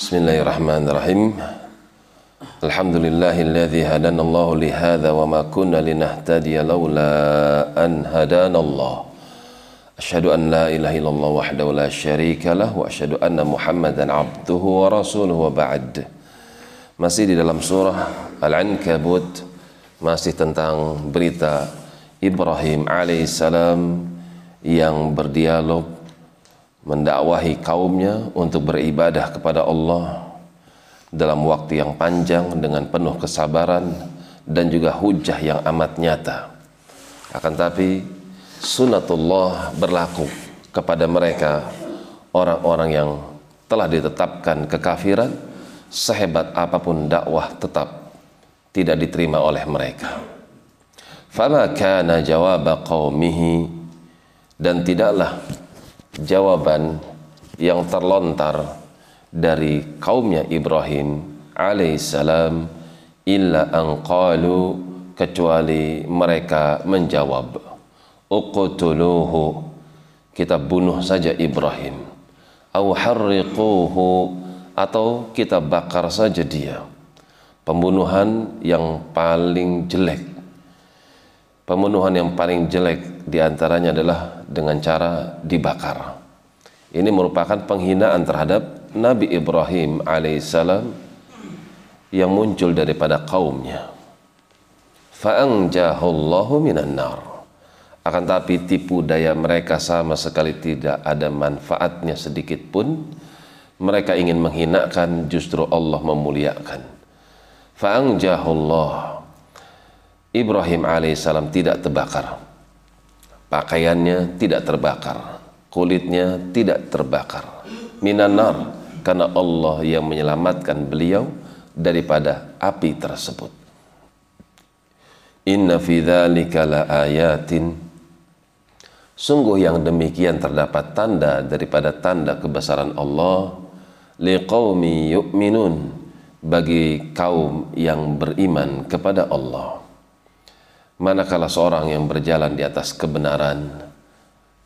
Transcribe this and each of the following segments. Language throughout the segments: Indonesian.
Bismillahirrahmanirrahim. Alhamdulillahilladzi hadanallahu lihadza wa ma kunna linahtadiya laula an hadanallah. Asyhadu an la ilaha illallah wa asyhadu anna Muhammadan abduhu wa rasuluhu wa. Masih di dalam surah Al-Ankabut masih tentang berita Ibrahim alaihissalam yang berdialog mendakwahi kaumnya untuk beribadah kepada Allah dalam waktu yang panjang dengan penuh kesabaran dan juga hujah yang amat nyata. Akan tapi sunatullah berlaku kepada mereka orang-orang yang telah ditetapkan kekafiran sehebat apa pun dakwah tetap tidak diterima oleh mereka. Fama kana jawab qaumihi dan tidaklah jawaban yang terlontar dari kaumnya Ibrahim alaihissalam illa an qalu kecuali mereka menjawab uqtuluhu kita bunuh saja Ibrahim au harriquhu atau kita bakar saja dia. Pembunuhan yang paling jelek. Pembunuhan yang paling jelek di antaranya adalah dengan cara dibakar. Ini merupakan penghinaan terhadap Nabi Ibrahim alaihissalam yang muncul daripada kaumnya. Fa'anjahullahu minan nar. Akan tapi tipu daya mereka sama sekali tidak ada manfaatnya sedikit pun mereka ingin menghinakan justru Allah memuliakan fa'anjahullah Ibrahim alaihissalam tidak terbakar. Pakaiannya tidak terbakar. Kulitnya tidak terbakar. Minanar karena Allah yang menyelamatkan beliau daripada api tersebut. Inna fi ayatin. Sungguh yang demikian terdapat tanda daripada tanda kebesaran Allah. Liqaumi yu'minun bagi kaum yang beriman kepada Allah. Manakala seorang yang berjalan di atas kebenaran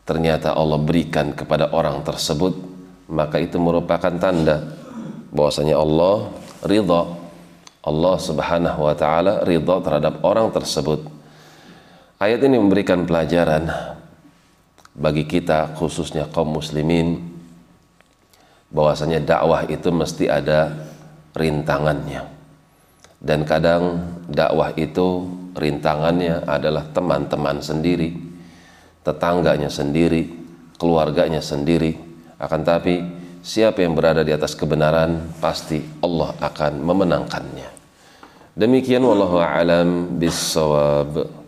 ternyata Allah berikan kepada orang tersebut, maka itu merupakan tanda bahwasanya Allah ridha. Allah Subhanahu wa taala ridha terhadap orang tersebut. Ayat ini memberikan pelajaran bagi kita khususnya kaum muslimin bahwasanya dakwah itu mesti ada rintangannya. Dan kadang dakwah itu rintangannya adalah teman-teman sendiri, tetangganya sendiri, keluarganya sendiri. Akan tapi siapa yang berada di atas kebenaran pasti Allah akan memenangkannya. Demikian wallahu alam bisawab.